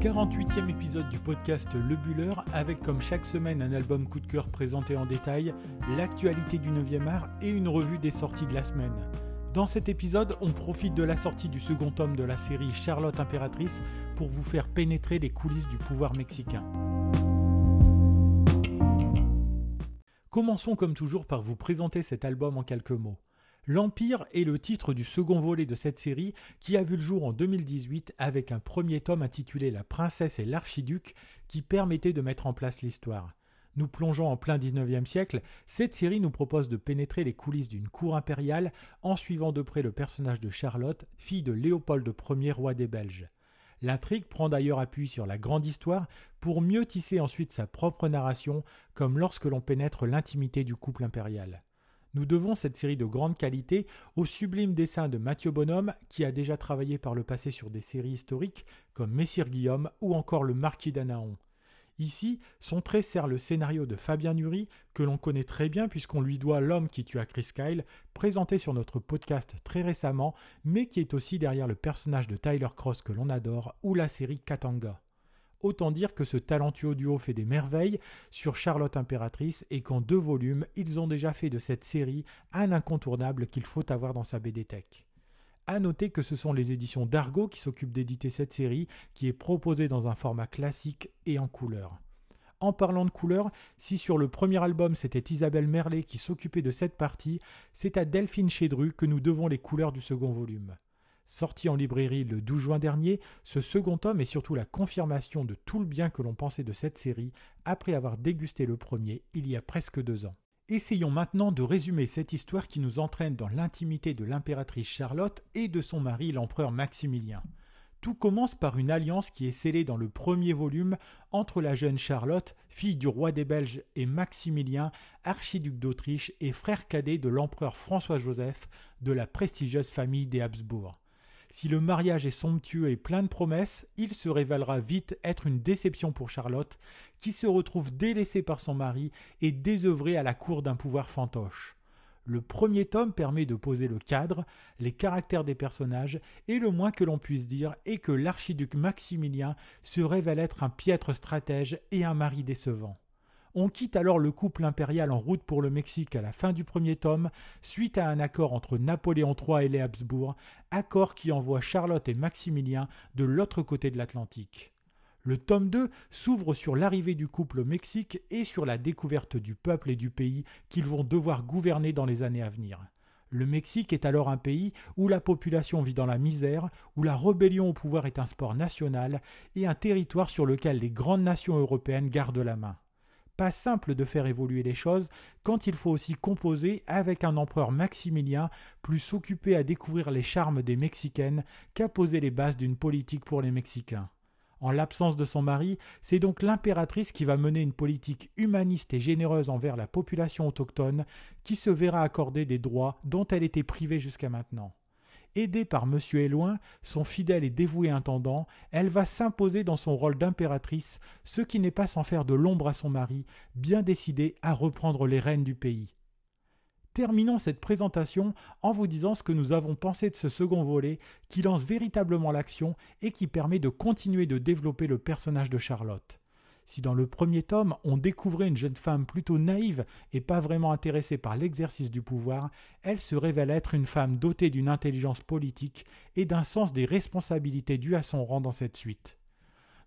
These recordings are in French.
48e épisode du podcast Le Buller avec comme chaque semaine un album coup de cœur présenté en détail, l'actualité du 9e art et une revue des sorties de la semaine. Dans cet épisode, on profite de la sortie du second tome de la série Charlotte Impératrice pour vous faire pénétrer les coulisses du pouvoir mexicain. Commençons comme toujours par vous présenter cet album en quelques mots. L'Empire est le titre du second volet de cette série qui a vu le jour en 2018 avec un premier tome intitulé La princesse et l'archiduc qui permettait de mettre en place l'histoire. Nous plongeons en plein 19e siècle, cette série nous propose de pénétrer les coulisses d'une cour impériale en suivant de près le personnage de Charlotte, fille de Léopold Ier, roi des Belges. L'intrigue prend d'ailleurs appui sur la grande histoire pour mieux tisser ensuite sa propre narration, comme lorsque l'on pénètre l'intimité du couple impérial. Nous devons cette série de grande qualité au sublime dessin de Mathieu Bonhomme, qui a déjà travaillé par le passé sur des séries historiques comme Messire Guillaume ou encore Le Marquis d'Anaon. Ici, son trait sert le scénario de Fabien Nury, que l'on connaît très bien puisqu'on lui doit L'homme qui tua Chris Kyle, présenté sur notre podcast très récemment, mais qui est aussi derrière le personnage de Tyler Cross que l'on adore, ou la série Katanga. Autant dire que ce talentueux duo fait des merveilles sur Charlotte Impératrice et qu'en deux volumes, ils ont déjà fait de cette série un incontournable qu'il faut avoir dans sa BD Tech. À noter que ce sont les éditions d'Argo qui s'occupent d'éditer cette série, qui est proposée dans un format classique et en couleur. En parlant de couleur, si sur le premier album c'était Isabelle Merlet qui s'occupait de cette partie, c'est à Delphine Chédru que nous devons les couleurs du second volume. Sorti en librairie le 12 juin dernier, ce second tome est surtout la confirmation de tout le bien que l'on pensait de cette série après avoir dégusté le premier il y a presque deux ans. Essayons maintenant de résumer cette histoire qui nous entraîne dans l'intimité de l'impératrice Charlotte et de son mari l'empereur Maximilien. Tout commence par une alliance qui est scellée dans le premier volume entre la jeune Charlotte, fille du roi des Belges, et Maximilien, archiduc d'Autriche et frère cadet de l'empereur François-Joseph de la prestigieuse famille des Habsbourg. Si le mariage est somptueux et plein de promesses, il se révélera vite être une déception pour Charlotte, qui se retrouve délaissée par son mari et désœuvrée à la cour d'un pouvoir fantoche. Le premier tome permet de poser le cadre, les caractères des personnages, et le moins que l'on puisse dire est que l'archiduc Maximilien se révèle être un piètre stratège et un mari décevant. On quitte alors le couple impérial en route pour le Mexique à la fin du premier tome, suite à un accord entre Napoléon III et les Habsbourg, accord qui envoie Charlotte et Maximilien de l'autre côté de l'Atlantique. Le tome 2 s'ouvre sur l'arrivée du couple au Mexique et sur la découverte du peuple et du pays qu'ils vont devoir gouverner dans les années à venir. Le Mexique est alors un pays où la population vit dans la misère, où la rébellion au pouvoir est un sport national et un territoire sur lequel les grandes nations européennes gardent la main pas simple de faire évoluer les choses quand il faut aussi composer avec un empereur Maximilien plus occupé à découvrir les charmes des Mexicaines qu'à poser les bases d'une politique pour les Mexicains. En l'absence de son mari, c'est donc l'impératrice qui va mener une politique humaniste et généreuse envers la population autochtone qui se verra accorder des droits dont elle était privée jusqu'à maintenant. Aidée par M. Éloin, son fidèle et dévoué intendant, elle va s'imposer dans son rôle d'impératrice, ce qui n'est pas sans faire de l'ombre à son mari, bien décidé à reprendre les rênes du pays. Terminons cette présentation en vous disant ce que nous avons pensé de ce second volet qui lance véritablement l'action et qui permet de continuer de développer le personnage de Charlotte. Si dans le premier tome on découvrait une jeune femme plutôt naïve et pas vraiment intéressée par l'exercice du pouvoir, elle se révèle être une femme dotée d'une intelligence politique et d'un sens des responsabilités dues à son rang dans cette suite.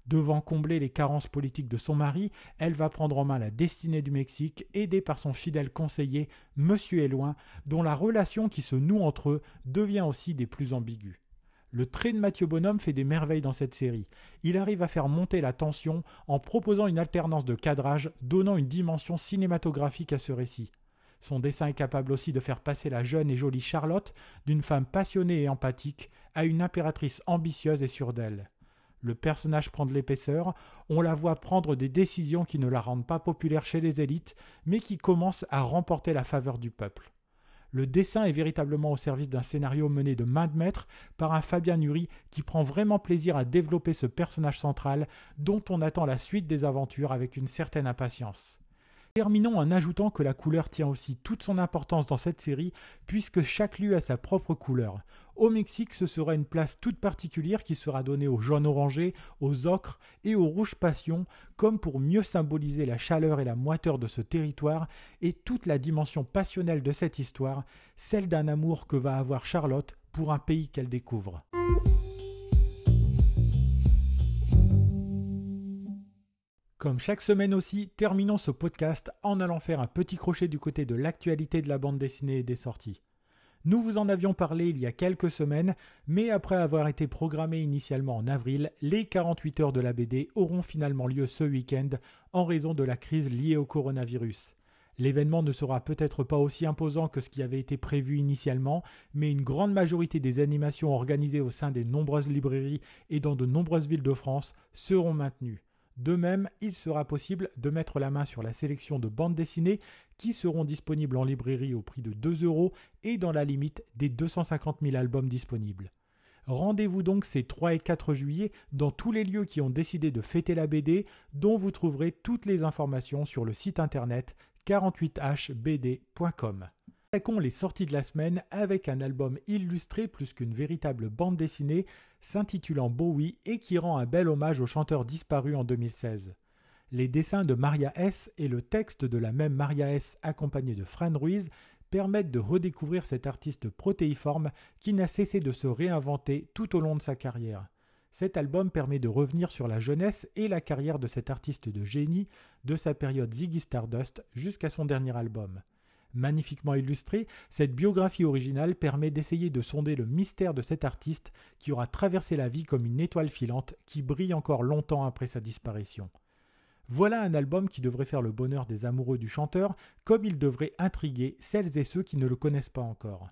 Devant combler les carences politiques de son mari, elle va prendre en main la destinée du Mexique, aidée par son fidèle conseiller, Monsieur Éloin, dont la relation qui se noue entre eux devient aussi des plus ambiguës. Le trait de Mathieu Bonhomme fait des merveilles dans cette série. Il arrive à faire monter la tension en proposant une alternance de cadrage donnant une dimension cinématographique à ce récit. Son dessin est capable aussi de faire passer la jeune et jolie Charlotte d'une femme passionnée et empathique à une impératrice ambitieuse et sûre d'elle. Le personnage prend de l'épaisseur, on la voit prendre des décisions qui ne la rendent pas populaire chez les élites, mais qui commencent à remporter la faveur du peuple. Le dessin est véritablement au service d'un scénario mené de main de maître par un Fabien Nury qui prend vraiment plaisir à développer ce personnage central dont on attend la suite des aventures avec une certaine impatience. Terminons en ajoutant que la couleur tient aussi toute son importance dans cette série, puisque chaque lieu a sa propre couleur. Au Mexique, ce sera une place toute particulière qui sera donnée aux jaunes orangés, aux ocres et aux rouges passions, comme pour mieux symboliser la chaleur et la moiteur de ce territoire et toute la dimension passionnelle de cette histoire, celle d'un amour que va avoir Charlotte pour un pays qu'elle découvre. Comme chaque semaine aussi, terminons ce podcast en allant faire un petit crochet du côté de l'actualité de la bande dessinée et des sorties. Nous vous en avions parlé il y a quelques semaines, mais après avoir été programmés initialement en avril, les 48 heures de la BD auront finalement lieu ce week-end en raison de la crise liée au coronavirus. L'événement ne sera peut-être pas aussi imposant que ce qui avait été prévu initialement, mais une grande majorité des animations organisées au sein des nombreuses librairies et dans de nombreuses villes de France seront maintenues. De même, il sera possible de mettre la main sur la sélection de bandes dessinées qui seront disponibles en librairie au prix de 2 euros et dans la limite des 250 000 albums disponibles. Rendez-vous donc ces 3 et 4 juillet dans tous les lieux qui ont décidé de fêter la BD, dont vous trouverez toutes les informations sur le site internet 48hbd.com attaquons les sorties de la semaine avec un album illustré plus qu'une véritable bande dessinée s'intitulant Bowie et qui rend un bel hommage au chanteur disparu en 2016. Les dessins de Maria S et le texte de la même Maria S accompagné de Fran Ruiz permettent de redécouvrir cet artiste protéiforme qui n'a cessé de se réinventer tout au long de sa carrière. Cet album permet de revenir sur la jeunesse et la carrière de cet artiste de génie de sa période Ziggy Stardust jusqu'à son dernier album. Magnifiquement illustrée, cette biographie originale permet d'essayer de sonder le mystère de cet artiste qui aura traversé la vie comme une étoile filante qui brille encore longtemps après sa disparition. Voilà un album qui devrait faire le bonheur des amoureux du chanteur, comme il devrait intriguer celles et ceux qui ne le connaissent pas encore.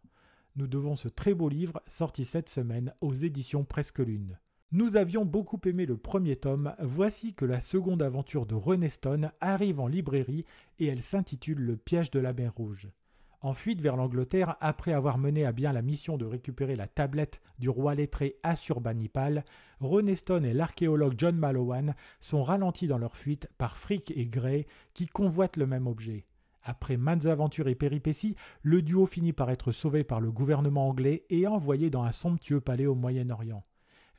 Nous devons ce très beau livre sorti cette semaine aux éditions Presque Lune. Nous avions beaucoup aimé le premier tome, voici que la seconde aventure de René arrive en librairie et elle s'intitule Le piège de la mer Rouge. En fuite vers l'Angleterre, après avoir mené à bien la mission de récupérer la tablette du roi lettré Assurbanipal, René Stone et l'archéologue John Malowan sont ralentis dans leur fuite par Frick et Gray qui convoitent le même objet. Après maintes aventures et péripéties, le duo finit par être sauvé par le gouvernement anglais et envoyé dans un somptueux palais au Moyen-Orient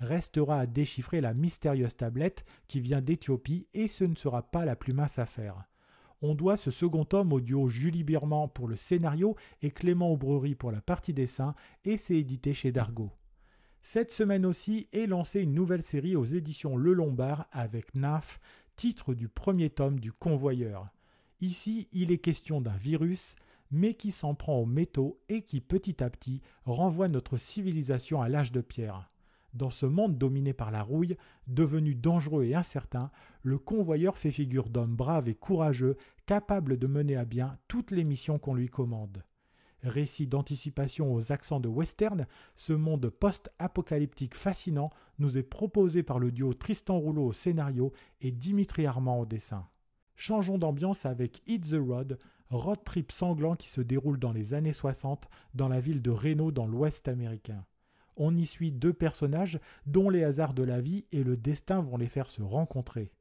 restera à déchiffrer la mystérieuse tablette qui vient d'Éthiopie et ce ne sera pas la plus mince affaire. On doit ce second tome au duo Julie Birman pour le scénario et Clément Aubrerie pour la partie dessin et c'est édité chez Dargaud. Cette semaine aussi est lancée une nouvelle série aux éditions Le Lombard avec Nymph, titre du premier tome du Convoyeur. Ici, il est question d'un virus, mais qui s'en prend aux métaux et qui petit à petit renvoie notre civilisation à l'âge de pierre. Dans ce monde dominé par la rouille, devenu dangereux et incertain, le convoyeur fait figure d'homme brave et courageux, capable de mener à bien toutes les missions qu'on lui commande. Récit d'anticipation aux accents de western, ce monde post-apocalyptique fascinant nous est proposé par le duo Tristan Rouleau au scénario et Dimitri Armand au dessin. Changeons d'ambiance avec Hit the Road, road trip sanglant qui se déroule dans les années 60 dans la ville de Reno dans l'ouest américain. On y suit deux personnages dont les hasards de la vie et le destin vont les faire se rencontrer.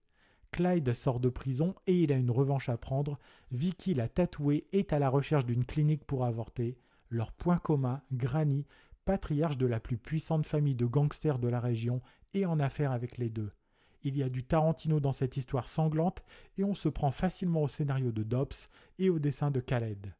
Clyde sort de prison et il a une revanche à prendre. Vicky, la tatouée, est à la recherche d'une clinique pour avorter. Leur point commun, Granny, patriarche de la plus puissante famille de gangsters de la région, est en affaire avec les deux. Il y a du Tarantino dans cette histoire sanglante et on se prend facilement au scénario de Dobbs et au dessin de Khaled.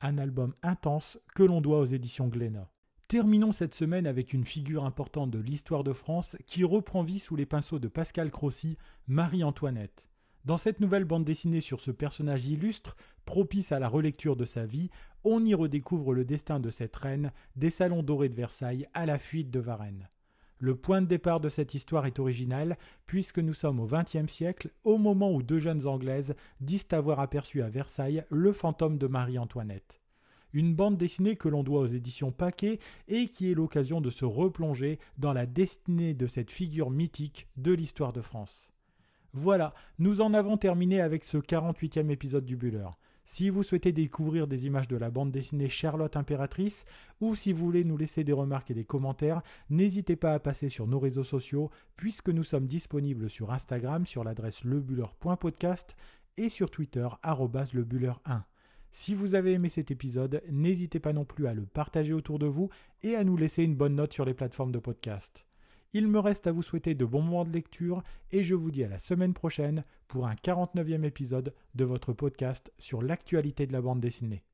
Un album intense que l'on doit aux éditions Glénat. Terminons cette semaine avec une figure importante de l'histoire de France qui reprend vie sous les pinceaux de Pascal Crossy, Marie-Antoinette. Dans cette nouvelle bande dessinée sur ce personnage illustre, propice à la relecture de sa vie, on y redécouvre le destin de cette reine des salons dorés de Versailles à la fuite de Varennes. Le point de départ de cette histoire est original, puisque nous sommes au XXe siècle, au moment où deux jeunes Anglaises disent avoir aperçu à Versailles le fantôme de Marie-Antoinette une bande dessinée que l'on doit aux éditions Paquet et qui est l'occasion de se replonger dans la destinée de cette figure mythique de l'histoire de France. Voilà, nous en avons terminé avec ce 48e épisode du Buller. Si vous souhaitez découvrir des images de la bande dessinée Charlotte Impératrice, ou si vous voulez nous laisser des remarques et des commentaires, n'hésitez pas à passer sur nos réseaux sociaux, puisque nous sommes disponibles sur Instagram sur l'adresse lebuller.podcast et sur Twitter lebuller1. Si vous avez aimé cet épisode, n'hésitez pas non plus à le partager autour de vous et à nous laisser une bonne note sur les plateformes de podcast. Il me reste à vous souhaiter de bons moments de lecture et je vous dis à la semaine prochaine pour un 49e épisode de votre podcast sur l'actualité de la bande dessinée.